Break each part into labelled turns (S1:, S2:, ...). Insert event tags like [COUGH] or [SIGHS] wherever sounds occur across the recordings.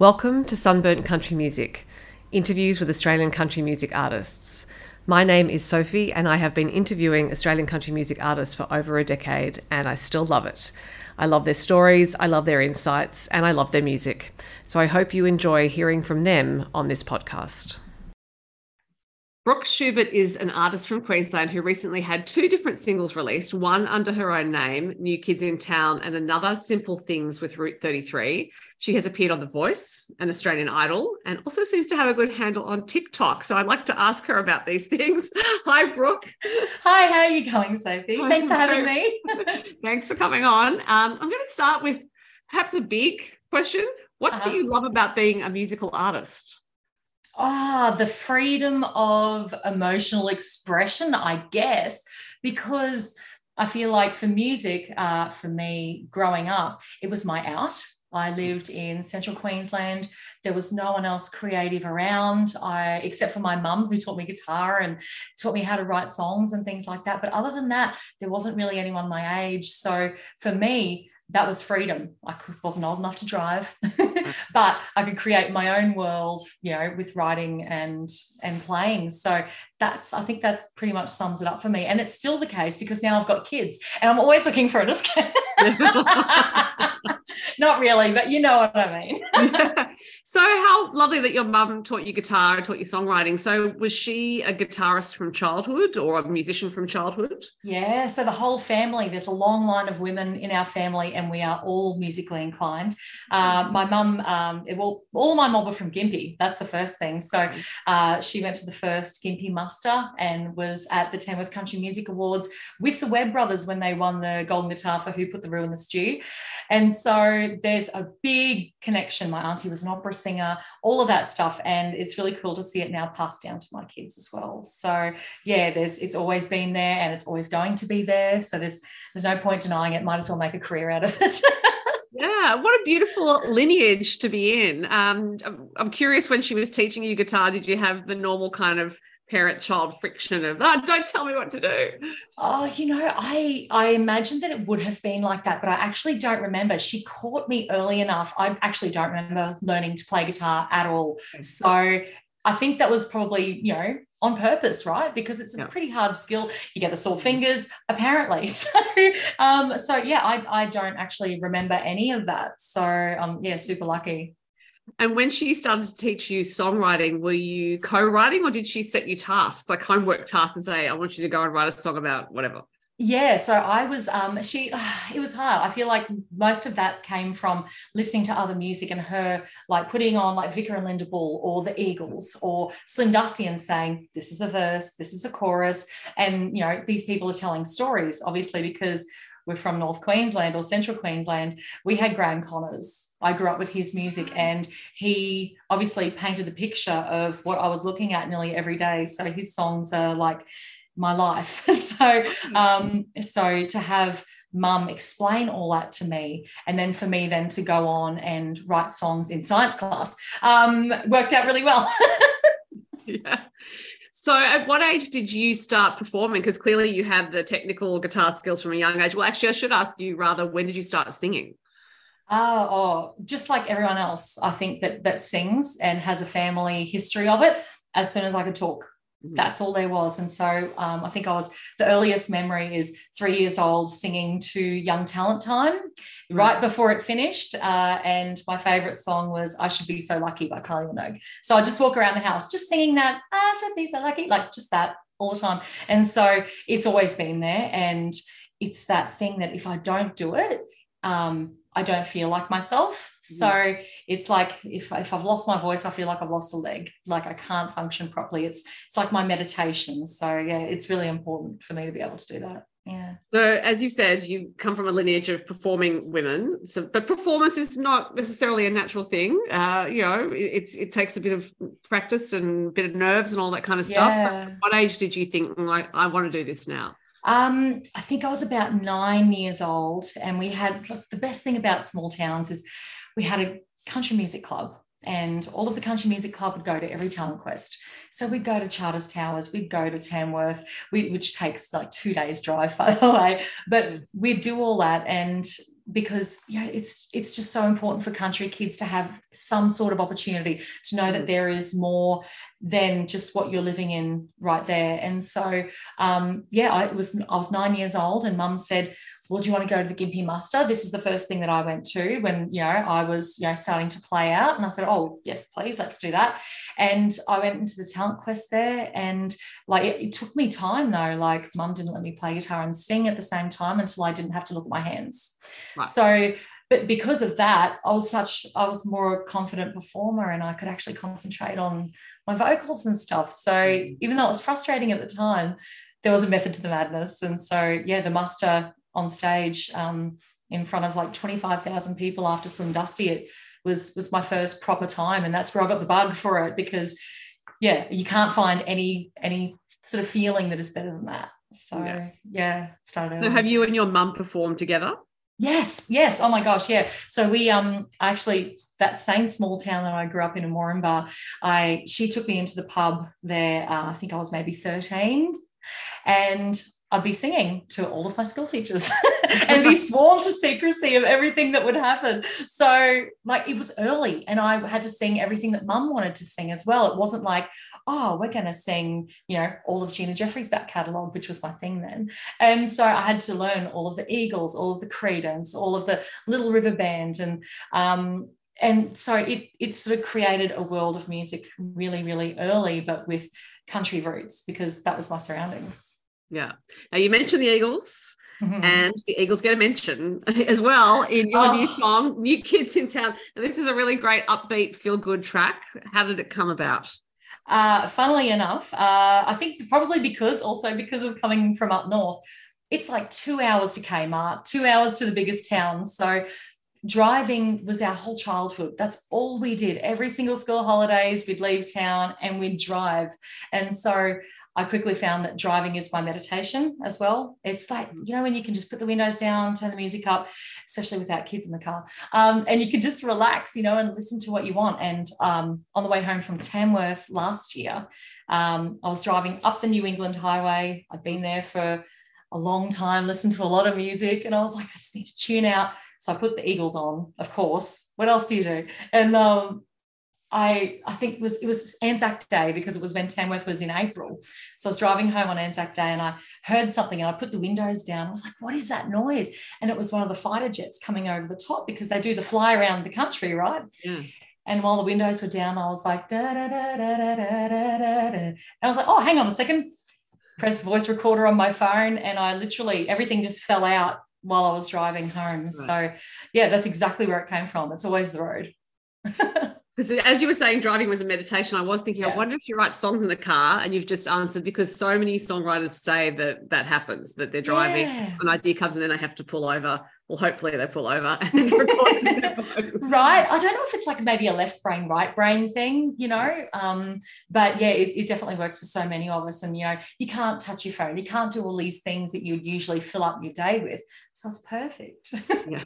S1: Welcome to Sunburnt Country Music, interviews with Australian country music artists. My name is Sophie, and I have been interviewing Australian country music artists for over a decade, and I still love it. I love their stories, I love their insights, and I love their music. So I hope you enjoy hearing from them on this podcast. Brooke Schubert is an artist from Queensland who recently had two different singles released, one under her own name, New Kids in Town, and another Simple Things with Route 33. She has appeared on The Voice and Australian Idol and also seems to have a good handle on TikTok. So I'd like to ask her about these [LAUGHS] things. Hi, Brooke.
S2: Hi, how are you going, Sophie? Thanks for having me. [LAUGHS] [LAUGHS]
S1: Thanks for coming on. Um, I'm going to start with perhaps a big question. What uh-huh. do you love about being a musical artist?
S2: Ah, the freedom of emotional expression, I guess, because I feel like for music, uh, for me growing up, it was my out. I lived in central Queensland. There was no one else creative around, I, except for my mum, who taught me guitar and taught me how to write songs and things like that. But other than that, there wasn't really anyone my age. So for me, that was freedom. I wasn't old enough to drive, [LAUGHS] but I could create my own world, you know, with writing and and playing. So that's I think that's pretty much sums it up for me. And it's still the case because now I've got kids and I'm always looking for an escape. [LAUGHS] [LAUGHS] Not really, but you know what I mean.
S1: So how lovely that your mum taught you guitar and taught you songwriting. So was she a guitarist from childhood or a musician from childhood?
S2: Yeah, so the whole family, there's a long line of women in our family and we are all musically inclined. Uh, my mum, um, well, all my mom were from Gympie. That's the first thing. So uh, she went to the first Gympie muster and was at the Tamworth Country Music Awards with the Webb brothers when they won the golden guitar for Who Put the Roo in the Stew. And so there's a big connection. My auntie was an opera singer, all of that stuff. And it's really cool to see it now passed down to my kids as well. So yeah, there's it's always been there and it's always going to be there. So there's there's no point denying it. Might as well make a career out of it. [LAUGHS]
S1: yeah, what a beautiful lineage to be in. Um, I'm curious when she was teaching you guitar, did you have the normal kind of parent child friction of oh, don't tell me what to do.
S2: Oh you know i i imagine that it would have been like that but i actually don't remember. She caught me early enough. I actually don't remember learning to play guitar at all. So i think that was probably you know on purpose right? Because it's a yeah. pretty hard skill. You get the sore fingers apparently. [LAUGHS] So um so yeah i i don't actually remember any of that. So um yeah super lucky
S1: and when she started to teach you songwriting, were you co-writing or did she set you tasks, like homework tasks and say, I want you to go and write a song about whatever?
S2: Yeah, so I was um she [SIGHS] it was hard. I feel like most of that came from listening to other music and her like putting on like Vika and Linda Bull or the Eagles or Slim Dusty and saying this is a verse, this is a chorus and you know these people are telling stories obviously because we're from North Queensland or Central Queensland, we had Graeme Connors. I grew up with his music and he obviously painted the picture of what I was looking at nearly every day. So his songs are like my life. [LAUGHS] so um, so to have mum explain all that to me and then for me then to go on and write songs in science class um, worked out really well. [LAUGHS] [LAUGHS]
S1: yeah. So, at what age did you start performing? Because clearly you have the technical guitar skills from a young age. Well, actually, I should ask you rather, when did you start singing?
S2: Oh, oh, just like everyone else, I think that that sings and has a family history of it. As soon as I could talk. That's all there was. And so um, I think I was the earliest memory is three years old singing to Young Talent Time right before it finished. Uh, and my favorite song was I Should Be So Lucky by Kylie Minogue. So I just walk around the house just singing that, I should be so lucky, like just that all the time. And so it's always been there. And it's that thing that if I don't do it, um, I don't feel like myself. Mm-hmm. So it's like if, if I've lost my voice, I feel like I've lost a leg. Like I can't function properly. It's it's like my meditation. So yeah, it's really important for me to be able to do that. Yeah.
S1: So as you said, you come from a lineage of performing women. So but performance is not necessarily a natural thing. Uh, you know, it's it takes a bit of practice and a bit of nerves and all that kind of stuff. Yeah. So what age did you think like I want to do this now?
S2: Um, I think I was about nine years old, and we had look, the best thing about small towns is we had a country music club, and all of the country music club would go to every talent quest. So we'd go to Charters Towers, we'd go to Tamworth, we, which takes like two days drive, [LAUGHS] by the way, but we'd do all that. And because you know it's it's just so important for country kids to have some sort of opportunity to know that mm. there is more than just what you're living in right there and so um, yeah I was I was nine years old and mum said well, do you want to go to the Gympie muster? This is the first thing that I went to when, you know, I was, you know, starting to play out. And I said, oh, yes, please, let's do that. And I went into the talent quest there. And like, it, it took me time though. Like, mum didn't let me play guitar and sing at the same time until I didn't have to look at my hands. Right. So, but because of that, I was such, I was more a confident performer and I could actually concentrate on my vocals and stuff. So mm. even though it was frustrating at the time, there was a method to the madness. And so, yeah, the muster on stage um, in front of like 25,000 people after Slim Dusty. It was was my first proper time, and that's where I got the bug for it because, yeah, you can't find any any sort of feeling that is better than that. So yeah, yeah started.
S1: So have you and your mum performed together?
S2: Yes, yes. Oh my gosh, yeah. So we um actually that same small town that I grew up in in Moranbah, I she took me into the pub there. Uh, I think I was maybe 13. And I'd be singing to all of my school teachers [LAUGHS] [LAUGHS] and be sworn to secrecy of everything that would happen. So, like, it was early, and I had to sing everything that mum wanted to sing as well. It wasn't like, oh, we're going to sing, you know, all of Gina Jeffreys' back catalogue, which was my thing then. And so I had to learn all of the Eagles, all of the Creedence, all of the Little River Band, and um, and so it it sort of created a world of music really, really early, but with country roots because that was my surroundings.
S1: Yeah. Now you mentioned the Eagles. Mm-hmm. And the Eagles get a mention [LAUGHS] as well in your oh. new song, New Kids in Town. And this is a really great upbeat, feel good track. How did it come about?
S2: Uh, funnily enough, uh, I think probably because also because of coming from up north, it's like two hours to Kmart, two hours to the biggest town. So driving was our whole childhood. That's all we did. Every single school holidays, we'd leave town and we'd drive. And so I quickly found that driving is my meditation as well. It's like, mm. you know, when you can just put the windows down, turn the music up, especially without kids in the car, um, and you can just relax, you know, and listen to what you want. And um, on the way home from Tamworth last year, um, I was driving up the New England Highway. I'd been there for a long time, listened to a lot of music, and I was like, I just need to tune out. So I put the Eagles on, of course. What else do you do? And um, I I think it was it was Anzac Day because it was when Tamworth was in April. So I was driving home on Anzac Day and I heard something and I put the windows down. I was like, what is that noise? And it was one of the fighter jets coming over the top because they do the fly around the country, right? Yeah. And while the windows were down, I was like, da, da, da, da, da, da, da, da. And I was like, oh, hang on a second. Press voice recorder on my phone. And I literally, everything just fell out while I was driving home. Right. So, yeah, that's exactly where it came from. It's always the road. [LAUGHS]
S1: because as you were saying driving was a meditation i was thinking yeah. i wonder if you write songs in the car and you've just answered because so many songwriters say that that happens that they're driving yeah. an idea comes and then they have to pull over well hopefully they pull over and [LAUGHS]
S2: right. I don't know if it's like maybe a left brain right brain thing you know? Um, but yeah it, it, definitely works for so many of us. And you know you can't touch your phone. You can't do all these things that you'd usually fill up your day with. So it's perfect. [LAUGHS]
S1: Yeah.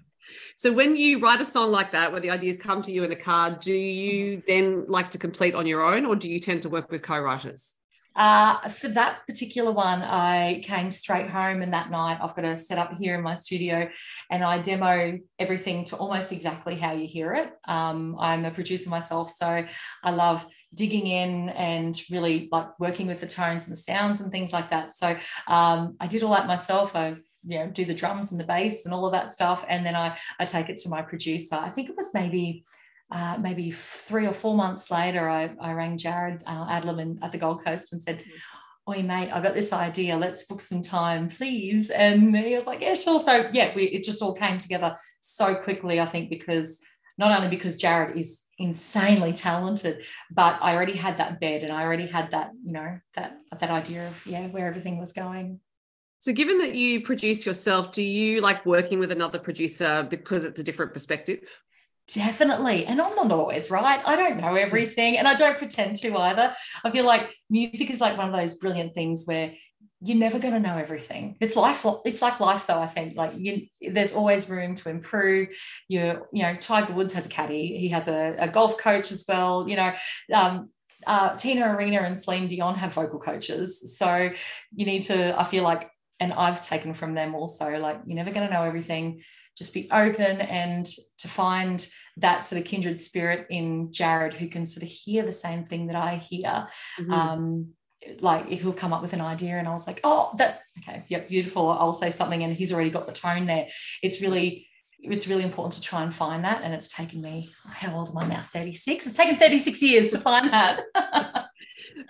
S1: So when you write a song like that, where the ideas come to you in the car, do you then like to complete on your own, or do you tend to work with co-writers?
S2: Uh, for that particular one, I came straight home, and that night I've got a set up here in my studio, and I demo everything to almost exactly how you hear it. Um, I'm a producer myself, so I love digging in and really like working with the tones and the sounds and things like that. So um, I did all that myself. I you know do the drums and the bass and all of that stuff and then i i take it to my producer i think it was maybe uh, maybe three or four months later i, I rang jared uh, adlam at the gold coast and said Oi, mate, I got this idea. Let's book some time, please. And he was like, Yeah, sure. So, yeah, we, it just all came together so quickly, I think, because not only because Jared is insanely talented, but I already had that bed and I already had that, you know, that that idea of yeah, where everything was going.
S1: So, given that you produce yourself, do you like working with another producer because it's a different perspective?
S2: Definitely. And I'm not always right. I don't know everything and I don't pretend to either. I feel like music is like one of those brilliant things where you're never going to know everything. It's life. It's like life, though. I think like you, there's always room to improve. You, you know, Tiger Woods has a caddy. He has a, a golf coach as well. You know, um, uh, Tina Arena and Celine Dion have vocal coaches. So you need to. I feel like and I've taken from them also like you're never going to know everything just be open and to find that sort of kindred spirit in Jared who can sort of hear the same thing that I hear. Mm-hmm. Um, like he'll come up with an idea and I was like, oh, that's okay, yeah, beautiful. I'll say something and he's already got the tone there. It's really it's really important to try and find that. And it's taken me, how old am I now? 36. It's taken 36 years to find that. [LAUGHS]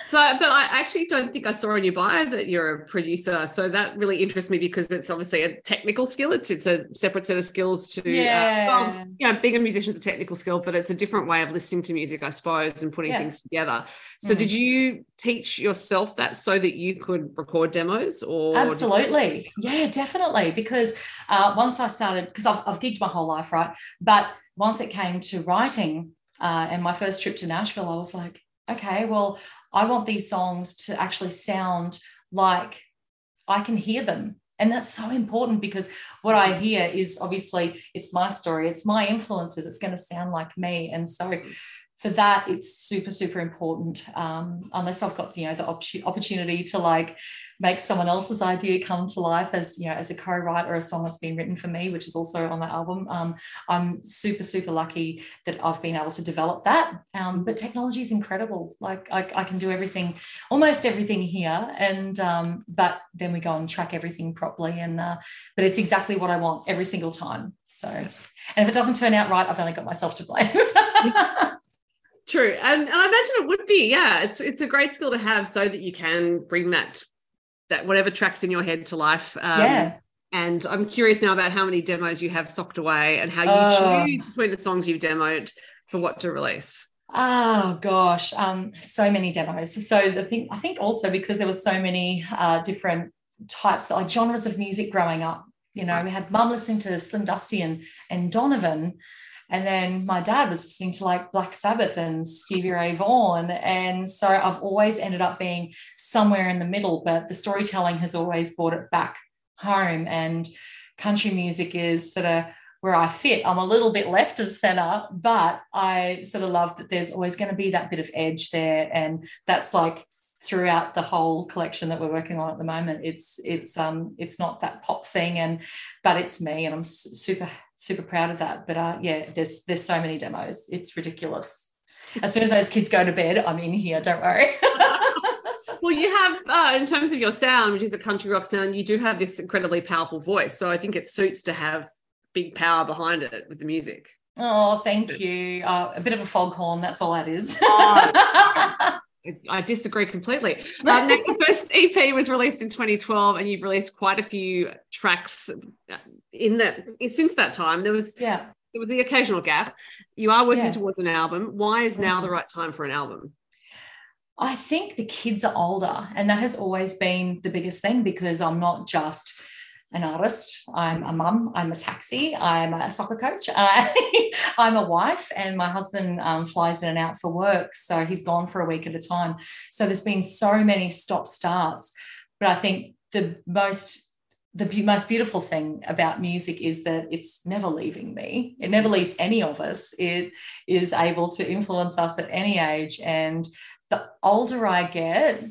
S1: so, but I actually don't think I saw in your bio that you're a producer. So that really interests me because it's obviously a technical skill. It's it's a separate set of skills to,
S2: yeah.
S1: Uh, well, you know, being a musician is a technical skill, but it's a different way of listening to music, I suppose, and putting yeah. things together. So mm. did you teach yourself that so that you could record demos or?
S2: Absolutely. Yeah, definitely. Because uh, once I started, because I've, I've gigged my whole life, right? But once it came to writing uh, and my first trip to Nashville, I was like, okay, well, I want these songs to actually sound like I can hear them. And that's so important because what I hear is obviously it's my story, it's my influences, it's going to sound like me. And so for that it's super super important um, unless i've got you know the op- opportunity to like make someone else's idea come to life as you know as a co-writer a song that's been written for me which is also on the album. Um, i'm super super lucky that i've been able to develop that. Um, but technology is incredible. Like I, I, can do everything almost everything here. And um, but then we go and track everything properly and uh, but it's exactly what i want every single time. So and if it doesn't turn out right i've only got myself to blame [LAUGHS]
S1: True, and, and I imagine it would be. Yeah, it's it's a great skill to have so that you can bring that that whatever tracks in your head to life.
S2: Um, yeah.
S1: And I'm curious now about how many demos you have socked away and how you uh, choose between the songs you've demoed for what to release.
S2: Oh gosh, um, so many demos. So the thing, I think also because there were so many uh, different types, like genres of music growing up. You know, we had mum listening to Slim Dusty and and Donovan, and then my dad was listening to like Black Sabbath and Stevie Ray Vaughan. And so I've always ended up being somewhere in the middle, but the storytelling has always brought it back home. And country music is sort of where I fit. I'm a little bit left of center, but I sort of love that there's always going to be that bit of edge there. And that's like throughout the whole collection that we're working on at the moment it's it's um it's not that pop thing and but it's me and i'm super super proud of that but uh yeah there's there's so many demos. It's ridiculous. As soon as those kids go to bed i'm in here don't worry. [LAUGHS]
S1: Well you have uh, in terms of your sound which is a country rock sound you do have this incredibly powerful voice so i think it suits to have big power behind it with the music.
S2: Oh thank you. Uh, a bit of a foghorn that's all that is. Oh, [LAUGHS]
S1: I disagree completely. [LAUGHS] Um, the first EP was released in 2012, and you've released quite a few tracks in that since that time. There was
S2: yeah,
S1: there was the occasional gap. You are working yeah. towards an album. Why is now the right time for an album?
S2: I think the kids are older, and that has always been the biggest thing because I'm not just an artist. I'm a mum. I'm a taxi. I'm a soccer coach. [LAUGHS] Uh, I'm a wife, and my husband um, flies in and out for work. So he's gone for a week at a time. So there's been so many stop starts. But I think the most the most beautiful thing about music is that it's never leaving me. It never leaves any of us. It is able to influence us at any age. And the older I get,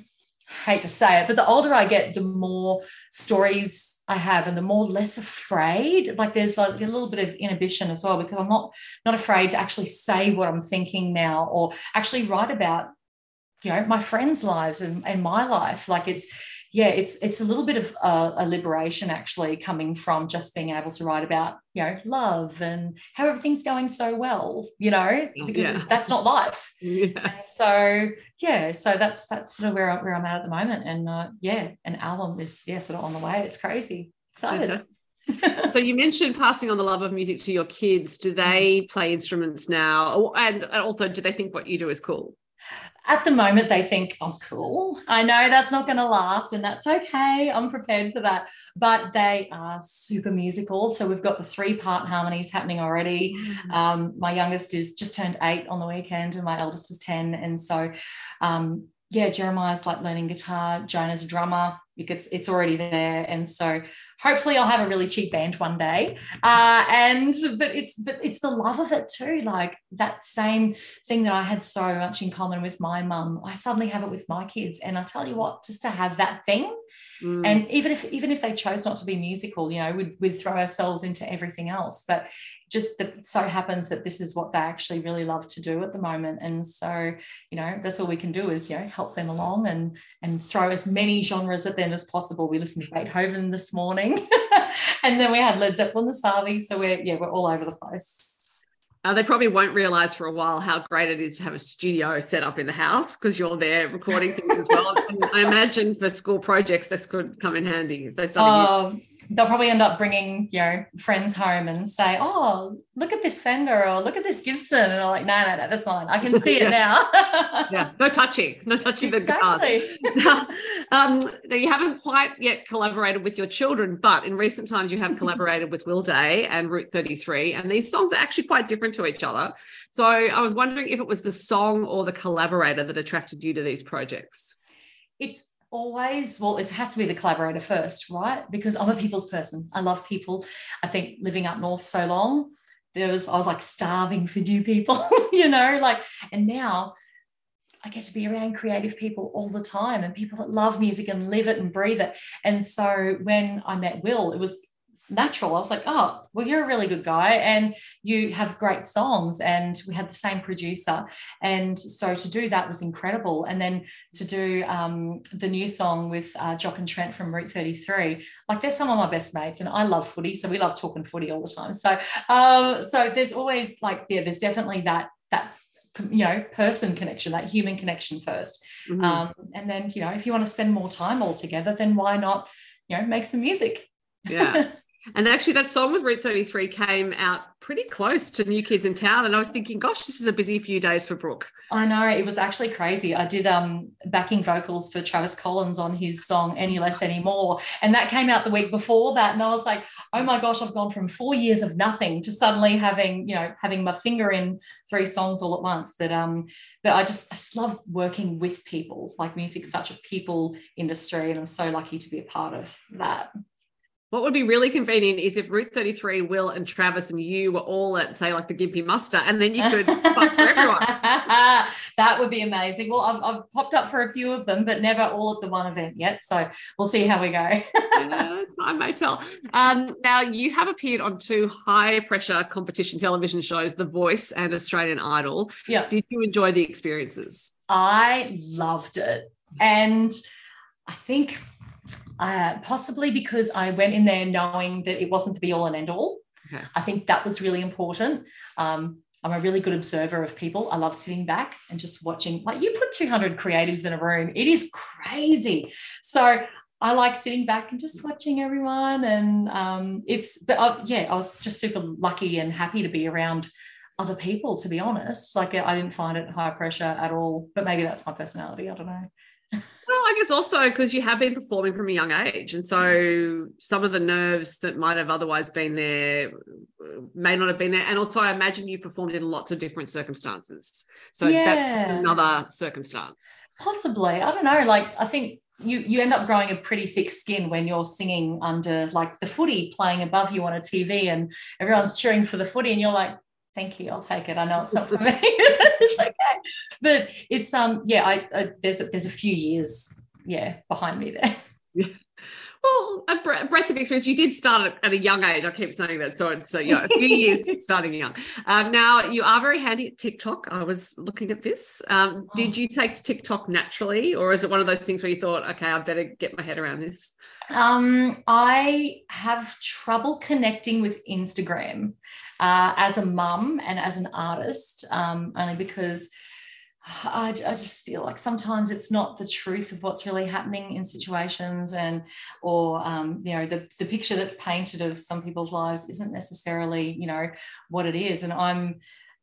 S2: hate to say it, but the older I get, the more stories I have and the more less afraid. Like there's like a little bit of inhibition as well because I'm not not afraid to actually say what I'm thinking now or actually write about, you know, my friends' lives and, and my life. Like it's yeah, it's it's a little bit of a, a, liberation actually coming from just being able to write about you know love and how everything's going so well, you know, because yeah. that's not life. [LAUGHS] Yeah. So yeah, so that's that's sort of where, I, where I'm at at the moment, and uh, yeah, an album is yeah sort of on the way. It's crazy, excited. [LAUGHS]
S1: so you mentioned passing on the love of music to your kids. Do they mm-hmm. play instruments now, and also do they think what you do is cool?
S2: At the moment they think oh, cool. I know that's not going to last and that's okay. I'm prepared for that. But they are super musical. So we've got the three part harmonies happening already. Mm. um, my youngest is just turned eight on the weekend and my eldest is 10 and so um, yeah jeremiah's like learning guitar. Jonah's a drummer because it's already there. And so hopefully I'll have a really cheap band one day. Uh, and but it's but it's the love of it too. Like that same thing that I had so much in common with my mum, I suddenly have it with my kids. And I tell you what, just to have that thing. Mm. And even if even if they chose not to be musical, you know, we'd, we'd throw ourselves into everything else. But just that so happens that this is what they actually really love to do at the moment. And so, you know, that's all we can do is, you know, help them along and and throw as many genres at them as possible. We listened to Beethoven this morning, [LAUGHS] and then we had Led Zeppelin, the Savi. So we're yeah, we're all over the place.
S1: Uh, they probably won't realize for a while how great it is to have a studio set up in the house because you're there recording things as well. [LAUGHS] I imagine for school projects, this could come in handy if they start.
S2: Um, they'll probably end up bringing you know friends home and say oh look at this fender or look at this gibson. And i'm like no no no that's fine. I can see it [LAUGHS] now. [LAUGHS]
S1: Yeah no touching no touching exactly. the [LAUGHS] guitar um, you haven't quite yet collaborated with your children but in recent times you have collaborated with will day and route 33 and these songs are actually quite different to each other. So i was wondering if it was the song or the collaborator that attracted you to these projects?
S2: It's always well it has to be the collaborator first right? Because i'm a people's person. I love people. I think living up north so long there was i was like starving for new people [LAUGHS] you know like and now I get to be around creative people all the time and people that love music and live it and breathe it. And so when I met Will, it was natural. I was like, oh, well, you're a really good guy and you have great songs. And we had the same producer. And so to do that was incredible. And then to do um, the new song with uh, Jock and Trent from Route 33, like they're some of my best mates. And I love footy. So we love talking footy all the time. So, um, so there's always like, yeah, there's definitely that, that you know person connection that human connection 1st mm-hmm. um, and then you know if you want to spend more time all together then why not you know make some music
S1: yeah [LAUGHS] And actually, that song with Route 33 came out pretty close to New Kids in Town. And I was thinking, gosh, this is a busy few days for Brooke.
S2: I know. It was actually crazy. I did um, backing vocals for Travis Collins on his song Any Less Anymore. And that came out the week before that. And I was like, oh my gosh, I've gone from four years of nothing to suddenly having, you know, having my finger in three songs all at once. But um, but I just I just love working with people. Like music's such a people industry. And I'm so lucky to be a part of that.
S1: What would be really convenient is if Route 33, Will, and Travis and you were all at, say, like the Gympie Muster, and then you could [LAUGHS] fuck for everyone.
S2: that would be amazing. Well, I've, I've, popped up for a few of them, but never all at the one event yet. So we'll see how we go.
S1: yeah, time may tell. Um, now, you have appeared on two high pressure competition television shows, The Voice and Australian Idol.
S2: Yeah.
S1: Did you enjoy the experiences?
S2: I loved it. And I think uh, possibly because I went in there knowing that it wasn't the be all and end all. Okay. I think that was really important. Um, I'm a really good observer of people. I love sitting back and just watching. Like you put 200 creatives in a room, it is crazy. So I like sitting back and just watching everyone. And um, it's, but I, yeah, I was just super lucky and happy to be around other people, to be honest. Like I didn't find it high pressure at all, but maybe that's my personality. I don't know.
S1: I guess also because you have been performing from a young age. And so some of the nerves that might have otherwise been there uh, may not have been there. And also, I imagine you performed in lots of different circumstances. So yeah. that's another circumstance.
S2: Possibly. I don't know. Like, I think you you end up growing a pretty thick skin when you're singing under like the footy playing above you on a TV and everyone's cheering for the footy and you're like thank you i'll take it i know it's not for me [LAUGHS] okay [LAUGHS] but it's um yeah I, I there's a, there's a few years yeah behind me there. [LAUGHS]
S1: Well a breadth of experience. You did start at a young age. I keep saying that so it's you know a few [LAUGHS] years starting young. Um, now you are very handy at tiktok. I was looking at this. Um, did oh. you take to tiktok naturally or is it one of those things where you thought okay i better get my head around this
S2: um, i have trouble connecting with instagram uh, as a mum and as an artist, um, only because I, I, just feel like sometimes it's not the truth of what's really happening in situations and or um, you know the, the picture that's painted of some people's lives isn't necessarily you know what it is and i'm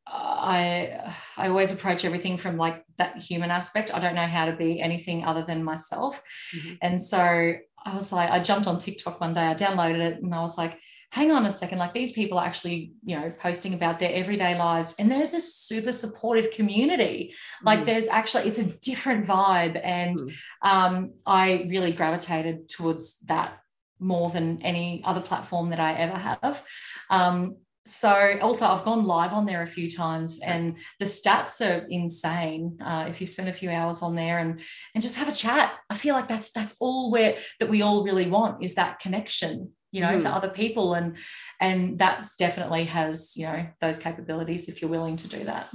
S2: I I always approach everything from like that human aspect. I don't know how to be anything other than myself. Mm-hmm. And so I was like, I jumped on TikTok one day, I downloaded it and I was like, hang on a second, like these people are actually, you know, posting about their everyday lives. And there's a super supportive community. Like mm. there's actually, it's a different vibe. And mm. um, I really gravitated towards that more than any other platform that I ever have. Um, so also I've gone live on there a few times and the stats are insane. Uh, if you spend a few hours on there and and just have a chat, I feel like that's that's all where that we all really want is that connection, you know, mm. to other people and and that definitely has you know those capabilities if you're willing to do that.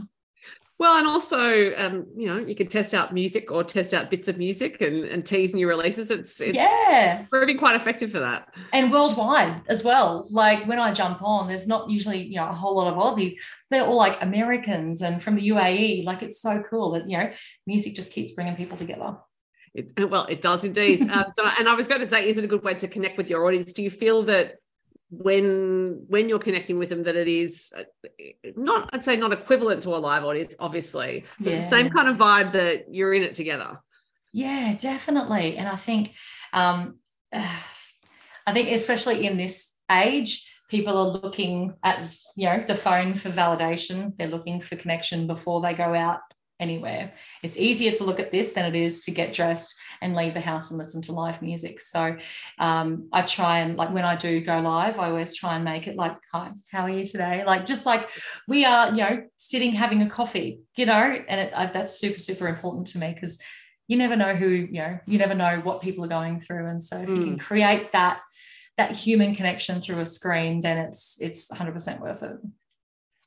S1: Well, and also, um, you know, you can test out music or test out bits of music and, and tease new releases. It's, it's
S2: yeah,
S1: proving quite effective for that.
S2: And worldwide as well. Like when I jump on, there's not usually, you know, a whole lot of Aussies. They're all like Americans and from the UAE. Like it's so cool that, you know, music just keeps bringing people together.
S1: It, [LAUGHS] well, it does indeed. um, so, and I was going to say, is it a good way to connect with your audience? Do you feel that when when you're connecting with them that it is uh, not i'd say not equivalent to a live audience obviously but yeah. the same kind of vibe that you're in it together
S2: yeah definitely and i think um [SIGHS] i think especially in this age people are looking at you know the phone for validation they're looking for connection before they go out anywhere. It's easier to look at this than it is to get dressed and leave the house and listen to live music. So um, I try and like when I do go live, I always try and make it like, hi, how are you today? Like just like we are, you know, sitting having a coffee, you know, and it, I, that's super, super important to me because you never know who, you know, you never know what people are going through. And so if mm. you can hmm. create that, that human connection through a screen, then it's, it's 100% worth it.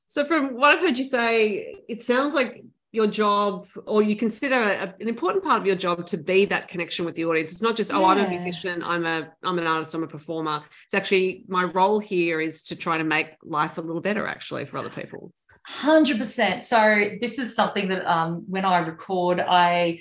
S1: So from what I've heard you say, it sounds like your job or you consider a, an important part of your job to be that connection with the audience. It's not just yeah. oh i'm a musician i'm a i'm an artist i'm a performer. It's actually my role here is to try to make life a little better actually for other people.
S2: 100% so this is something that um, when i record i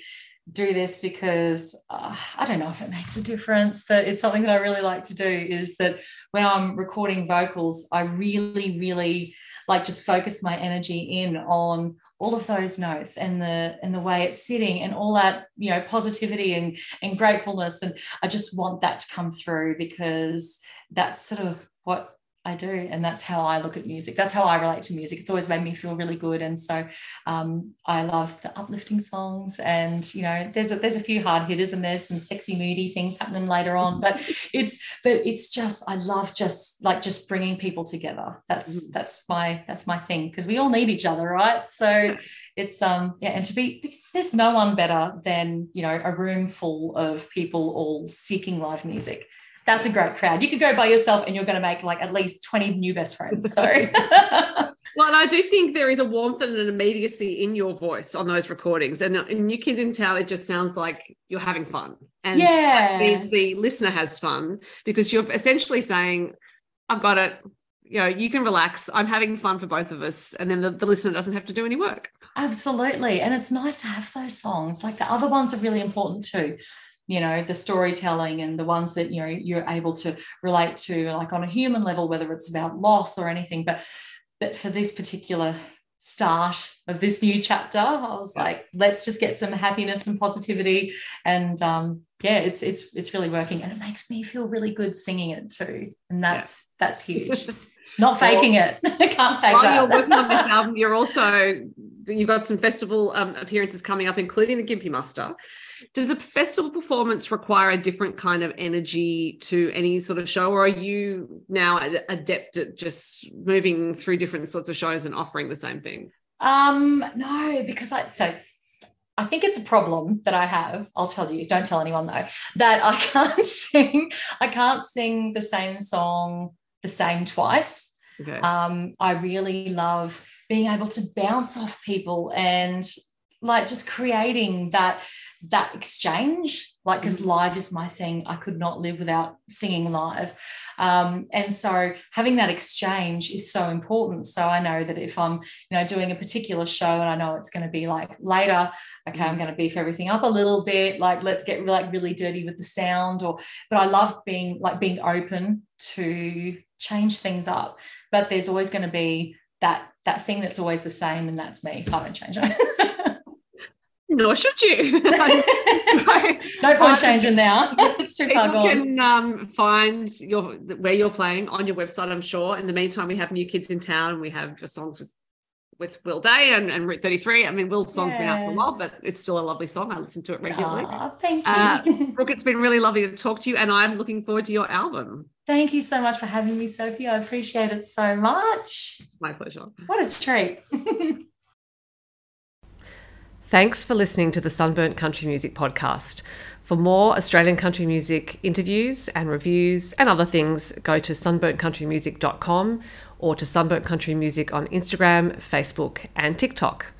S2: do this because uh, I don't know if it makes a difference, but it's something that I really like to do is that when I'm recording vocals, I really, really like just focus my energy in on all of those notes and the and the way it's sitting and all that you know positivity and and gratefulness. And i just want that to come through because that's sort of what I do. And that's how I look at music. That's how I relate to music. It's always made me feel really good. And so um, I love the uplifting songs. And, you know, there's a, there's a few hard hitters and there's some sexy, moody things happening later on. But [LAUGHS] it's, but it's just, I love just like just bringing people together. That's, mm. that's my, that's my thing because we all need each other. Right. So it's, um, yeah. And to be, there's no one better than, you know, a room full of people all seeking live music that's a great crowd. You could go by yourself and you're going to make like at least 20 new best friends. So [LAUGHS]
S1: Well, and I do think there is a warmth and an immediacy in your voice on those recordings. And uh, in New Kids in Town, it just sounds like you're having fun. And
S2: yeah.
S1: means the listener has fun because you're essentially saying, I've got it. You know, you can relax. I'm having fun for both of us. And then the, the listener doesn't have to do any work.
S2: Absolutely. And it's nice to have those songs. Like the other ones are really important too you know the storytelling and the ones that you know you're able to relate to like on a human level whether it's about loss or anything. But but for this particular start of this new chapter i was like let's just get some happiness and positivity. And um yeah it's it's it's really working. And it makes me feel really good singing it too. And that's yeah. that's huge. [LAUGHS] Not faking well, it. [LAUGHS] I can't fake
S1: while
S2: that.
S1: you're working on this [LAUGHS] album you're also you've got some festival um, appearances coming up including the Gympie Muster does a festival performance require a different kind of energy to any sort of show, or are you now adept at just moving through different sorts of shows and offering the same thing?
S2: Um, no, because I so I think it's a problem that I have. I'll tell you, don't tell anyone though, that I [LAUGHS] can't sing, I can't sing the same song the same twice. Okay. Um, I really love being able to bounce off people and like just creating that that exchange like because mm. live is my thing. I could not live without singing live. Um, and so having that exchange is so important. So i know that if i'm you know doing a particular show and i know it's going to be like later okay i'm mm. going to beef everything up a little bit like let's get like really dirty with the sound or but i love being like being open to change things up. But there's always going to be that that thing that's always the same and that's me. I don't change it [LAUGHS]
S1: nor should you. [LAUGHS] [LAUGHS]
S2: no point changing now. [LAUGHS] it's too far gone.
S1: You can um, find your where you're playing on your website, I'm sure. In the meantime, we have new kids in town. And we have songs with with Will Day and, and Route 33. I mean, Will's song's yeah. been out for a while, but it's still a lovely song. I listen to it regularly.
S2: Thank uh, you. Uh,
S1: Brooke, it's been really lovely to talk to you, and I'm looking forward to your album.
S2: Thank you so much for having me, Sophie. I appreciate it so much.
S1: My pleasure.
S2: What a treat.
S1: Thanks for listening to the Sunburnt Country Music Podcast. For more Australian country music interviews and reviews and other things, go to sunburntcountrymusic.com or to Sunburnt Country Music on Instagram, Facebook, and TikTok.